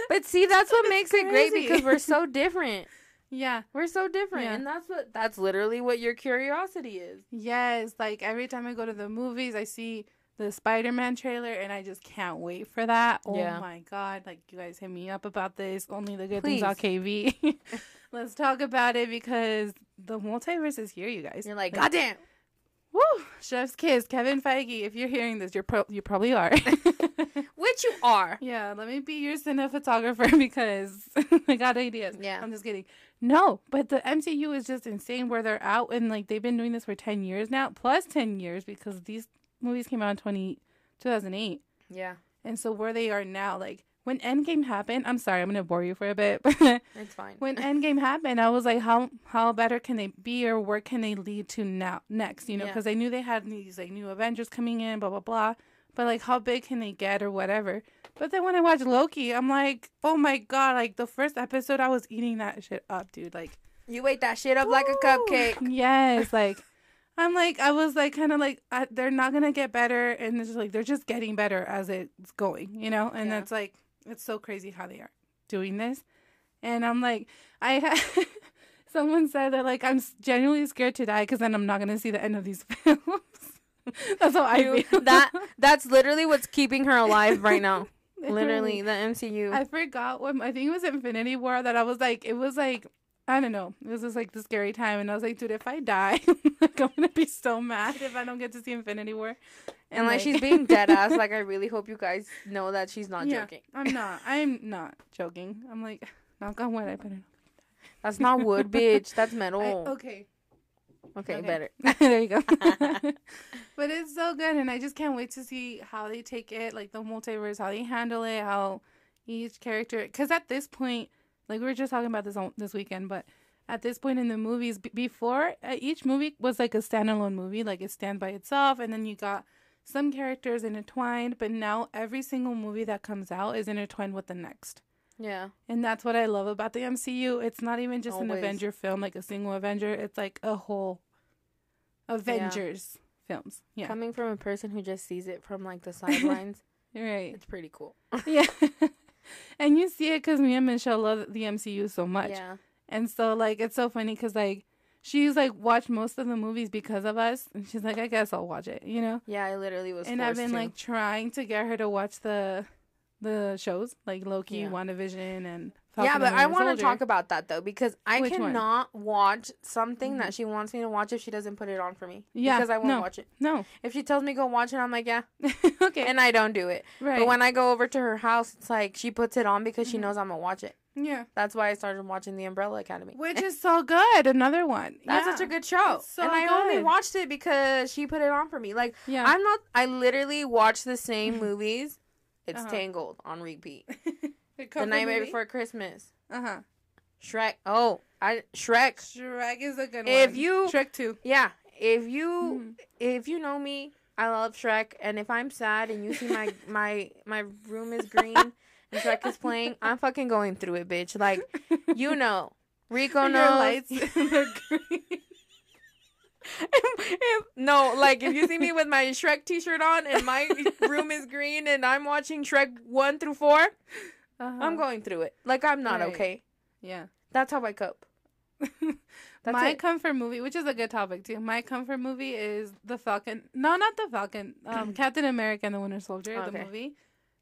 but see, that's what makes it great because we're so different. Yeah. We're so different, Yeah. and that's what that's literally what your curiosity is. Yes, like every time I go to the movies, I see the Spider-Man trailer, and I just can't wait for that. Oh Yeah. my god! Like you guys hit me up about this. Only the good things on Please. KV. [laughs] Let's talk about it because the multiverse is here, you guys. You're like, goddamn. Woo! Chef's kiss, Kevin Feige. If you're hearing this, you're pro- you probably are. [laughs] Which you are. yeah, let me be your cinephotographer [laughs] because [laughs] I got ideas. Yeah. I'm just kidding. No, but the MCU is just insane where they're out and like they've been doing this for 10 years now, plus 10 years because these movies came out in 20, 2008. Yeah, And so where they are now, like when Endgame happened, I'm sorry, I'm going to bore you for a bit, [laughs] but it's fine. when [laughs] Endgame happened, I was like, how how better can they be, or where can they lead to now next? You know, Yeah. because I knew they had these like new Avengers coming in, blah blah blah. But like, how big can they get, or whatever? But then when I watched Loki, I'm like, oh my god! Like the first episode, I was eating that shit up, dude. Like, you ate that shit up like a cupcake. [laughs] Yes, like. I'm like, I was like, kind of like, I, they're not gonna get better, and it's like they're just getting better as it's going, you know. And Yeah. that's like, it's so crazy how they are doing this. And I'm like, I had [laughs] someone said that like I'm genuinely scared to die because then I'm not gonna see the end of these [laughs] films. [laughs] that's how I feel. that that's literally what's keeping her alive right now. Literally. Literally, the MCU. I forgot what I think it was Infinity War that I was like, it was like. I don't know. This was just like the scary time, and I was like, "Dude, if I die, [laughs] like, I'm gonna be so mad if I don't get to see Infinity War." and like she's being [laughs] dead ass. Like I really hope you guys know that she's not Yeah, joking. I'm not. [laughs] I'm not joking. I'm like, knock on wood. I better. That's not wood, bitch. That's metal. I, okay, okay, okay. better. there you go. but it's so good, and I just can't wait to see how they take it, like the multiverse, how they handle it, how each character. Because at this point, like we were just talking about this on, this weekend, but at this point in the movies, b- before uh, each movie was like a standalone movie, like it stand by itself, and then you got some characters intertwined. But now every single movie that comes out is intertwined with the next. Yeah. And that's what I love about the MCU. It's not even just an Avenger film, like a single Avenger. It's like a whole Avengers films. Yeah, Coming from a person who just sees it from like the [laughs] sidelines, right. it's pretty cool. Yeah, [laughs] [laughs] and you see it because me and Michelle love the MCU so much, Yeah. and so like it's so funny because like she's like watched most of the movies because of us, and she's like, I guess I'll watch it, you know. Yeah, I literally was. And I've been to. like trying to get her to watch the the shows like Loki, Yeah. WandaVision, and yeah, but I want to talk about that though because I Which one? cannot watch something Mhm. that she wants me to watch if she doesn't put it on for me. Yeah, because I won't no. watch it. No, If she tells me go watch it, I'm like yeah, [laughs] okay, and I don't do it. right. But when I go over to her house, it's like she puts it on because she Mhm. knows I'm gonna watch it. yeah. That's why I started watching The Umbrella Academy. Which [laughs] is so good. Another one. That's yeah. such a good show. So and I only watched it because she put it on for me. Like Yeah. I'm not I literally watch the same [laughs] movies. It's Uh-huh. Tangled on repeat. The the Nightmare Before Christmas. Uh huh. Shrek. Oh, I Shrek. Shrek is a good one. If you- Shrek two. Yeah. If you Mhm. if you know me, I love Shrek and if I'm sad and you see my [laughs] my my room is green and Shrek is playing, I'm fucking going through it, bitch. Like you [laughs] know. Rico Your knows. lights. [laughs] green. If- no, like if you see me with my Shrek t-shirt on and my room is green and I'm watching Shrek 1 through 4, Uh-huh. I'm going through it. Like I'm not Right. okay. Yeah. That's how I cope. [laughs] My it. comfort movie, which is a good topic too. My comfort movie is the Falcon. No, not the Falcon. Um, [laughs] Captain America and the Winter Soldier, the movie.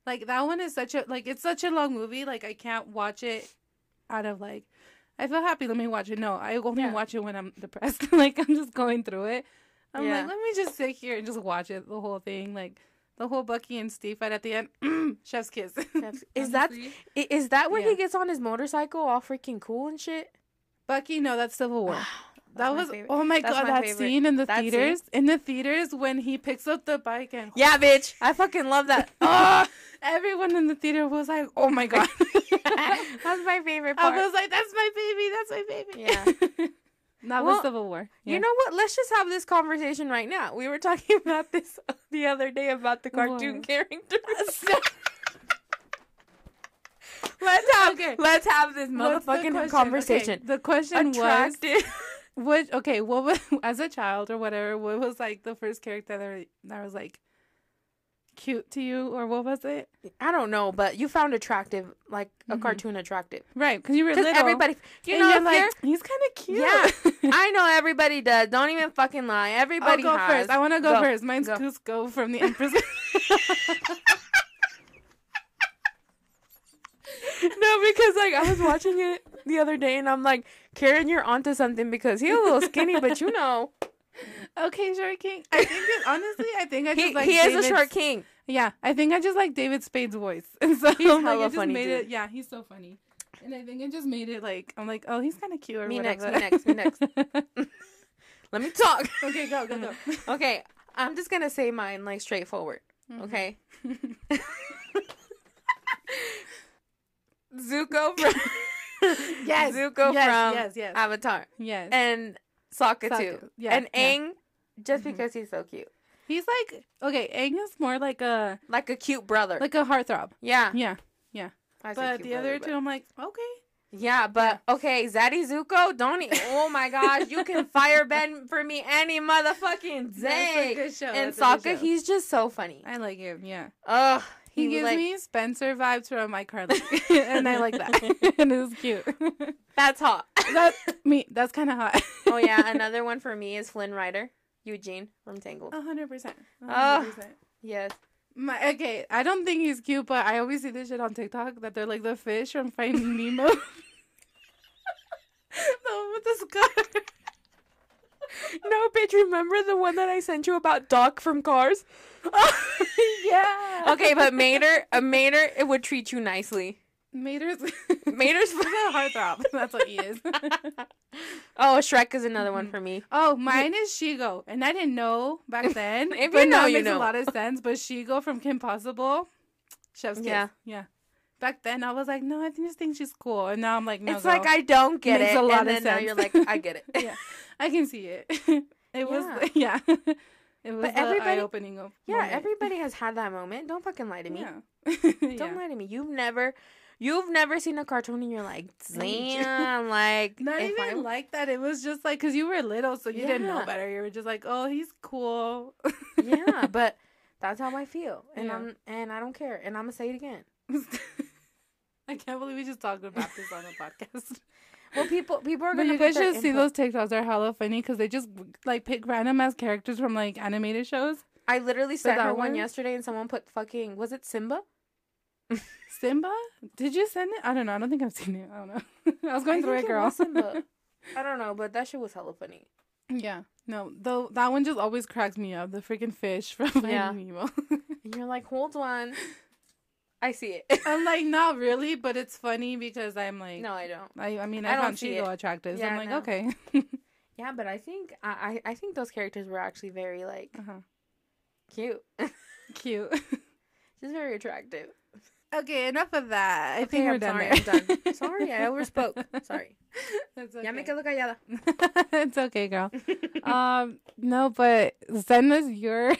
Like that one is such a like it's such a long movie. Like I can't watch it out of like I feel happy. Let me watch it. No, I only Yeah. watch it when I'm depressed. [laughs] like I'm just going through it. I'm Yeah. like, let me just sit here and just watch it, the whole thing, like the whole Bucky and Steve fight at the end. [clears throat] Chef's [laughs] kiss. Is that Honestly. i- is that where Yeah. he gets on his motorcycle all freaking cool and shit? Bucky? No, that's Civil War. [sighs] That was favorite. oh my That's god, my that favorite. scene in the That scene. theaters. In the theaters when he picks up the bike and Yeah, bitch. I fucking love that. [laughs] Ah, everyone in the theater was like, "Oh my god." [laughs] That's my favorite I was like, "That's my baby. That's my baby." Yeah. That Well, was Civil War. You know what? Let's just have this conversation right now. We were [laughs] talking about this [laughs] the other day about the cartoon What? characters. [laughs] let's have Okay. let's have this What's the motherfucking conversation. Okay, the question was, what? Okay, what was as a child or whatever? What was like the first character that that was like cute to you, or what was it? I don't know, but you found attractive, like a Mhm. cartoon attractive. Right, because you were little. everybody, you know, like, you're- he's kind of cute. Yeah. [laughs] I know everybody does. Don't even fucking lie. I'll Everybody go has. first. I want to go, Go. first. Mine's Go. Kuzco from the [laughs] Empress. [laughs] no, because like I was watching it the other day, and I'm like, Karen, you're onto something because he's a little skinny, but you know, okay, Short King. I think it, [laughs] honestly, I think I just he, like he is a short king. Yeah, I think I just like David Spade's voice, [laughs] and so He's like, it just funny, made dude. it. Yeah, he's so funny, and I think it just made it like I'm like, oh, he's kind of cute or Me next, me next, me next. [laughs] Let me talk. okay, go, go, go. okay, I'm just gonna say mine like straightforward. Mm-hmm. Okay, Zuko from yes, Zuko yes, from yes, yes, Avatar yes. and Sokka, Sokka, too, yeah, and yeah. Aang just Mhm. because he's so cute, he's like okay. Aang is more like a like a cute brother. like a heartthrob. yeah, Yeah, I say but the brother, other but- two, I'm like, okay. Yeah, but okay, Zaddy Zuko, don't e- [laughs] oh my gosh, you can firebend for me any motherfucking That's a day. good show. And Sokka, he's just so funny. I like him. Yeah, Ugh, he, he, gives like, me Spencer vibes from My iCarly, [laughs] [laughs] and I like that. and was cute. that's hot. That's me. That's kind of hot. oh yeah, another one for me is Flynn Rider, Eugene from Tangled. A hundred percent. Ah. Percent. Yes. My okay, I don't think he's cute, but I always see this shit on TikTok that they're like the fish from Finding Nemo. [laughs] the one with the scar. No, bitch, remember the one that I sent you about Doc from Cars? [laughs] yeah. Okay, but Mater, a Mater, it would treat you nicely. Mater's [laughs] Mater's [laughs] a heartthrob. [laughs] That's what he is. oh, Shrek is another one mm-hmm. for me. oh, mine is Shego, and I didn't know back then. If but you know, now it you makes know. a lot of sense. But Shego from Kim Possible, Chef's Kiss. Yeah. yeah. Back then, I was like, no, I just think she's cool, and now I'm like, no, it's like. I don't get Makes it, a lot and of then now sense. you're like, I get it. yeah, I can see it. it was Yeah. It was But the everybody- eye-opening of Yeah, moment. everybody has had that moment. Don't fucking lie to me. Yeah. Don't yeah. lie to me. You've never, you've never seen a cartoon and you're like, damn, like [laughs] Not even I'm- like that. It was just like because you were little, so you didn't know better. You were just like, "Oh, he's cool." yeah, [laughs] but that's how I feel, and Yeah. I'm and I don't care, and I'm gonna say it again. [laughs] I can't believe we just talked about this on a podcast. Well, people people are But gonna. you put guys should see those TikToks. They're hella funny because they just like pick random ass characters from like animated shows. I literally sent her one? yesterday, and someone put fucking was it Simba? [laughs] Simba? Did you send it? I don't know. I don't think I've seen it. I don't know. [laughs] I was going I through it, girl. Simba. [laughs] I don't know, but that shit was hella funny. Yeah. No, though that one just always cracks me up. The freaking fish from Finding Yeah. Nemo. And you're like, hold on, I see it. I'm like, not really, but it's funny because I'm like, no, I don't. I, I mean, I I, don't found Shego it. attractive. so Yeah, I'm like, no. okay. Yeah, but I think I I, I think those characters were actually very like uh-huh. cute, Cute. just very attractive. Okay, enough of that. I Okay, think we're I'm done sorry. I'm done. [laughs] Sorry, I [laughs] overspoke. Sorry. [laughs] It's Ya me okay. quedo callada. it's okay, girl. um, no, but send us your.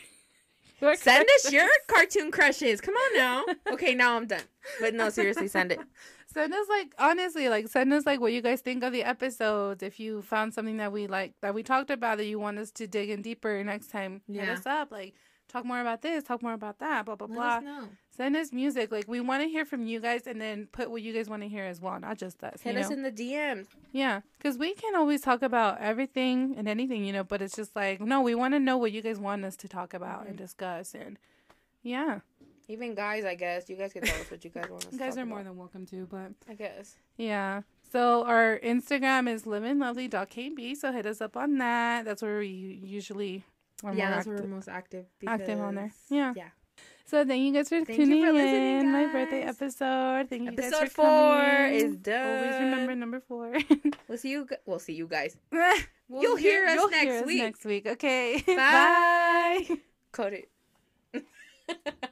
your Send us your cartoon crushes. Come on now. Okay, now I'm done. But no, seriously, send it. Send us like honestly, like send us like what you guys think of the episodes. If you found something that we like that we talked about that you want us to dig in deeper next time, hit us up. Like talk more about this, talk more about that, blah blah Let blah. us know. Send us music. Like we want to hear from you guys, and then put what you guys want to hear as well, not just us. Hit us know? in the DMs. yeah, because we can always talk about everything and anything, you know. But it's just like no, we want to know what you guys want us to talk about and discuss, and yeah, Even guys, I guess. You guys can tell us what you guys want us you to guys are more about. than welcome to. But I guess. yeah, So our Instagram is liveandlovely.kb. So hit us up on that. That's where we usually yeah, where active, we're most active. active on there. Yeah. Yeah. So thank you guys for Thank tuning for in. My birthday episode. Thank you guys Episode for coming. four is done. Always remember number four. [laughs] We'll see you. gu- We'll see you guys. [laughs] We'll You'll hear us you'll next hear us week. next week. Okay. [laughs] Bye. Bye. Cut it.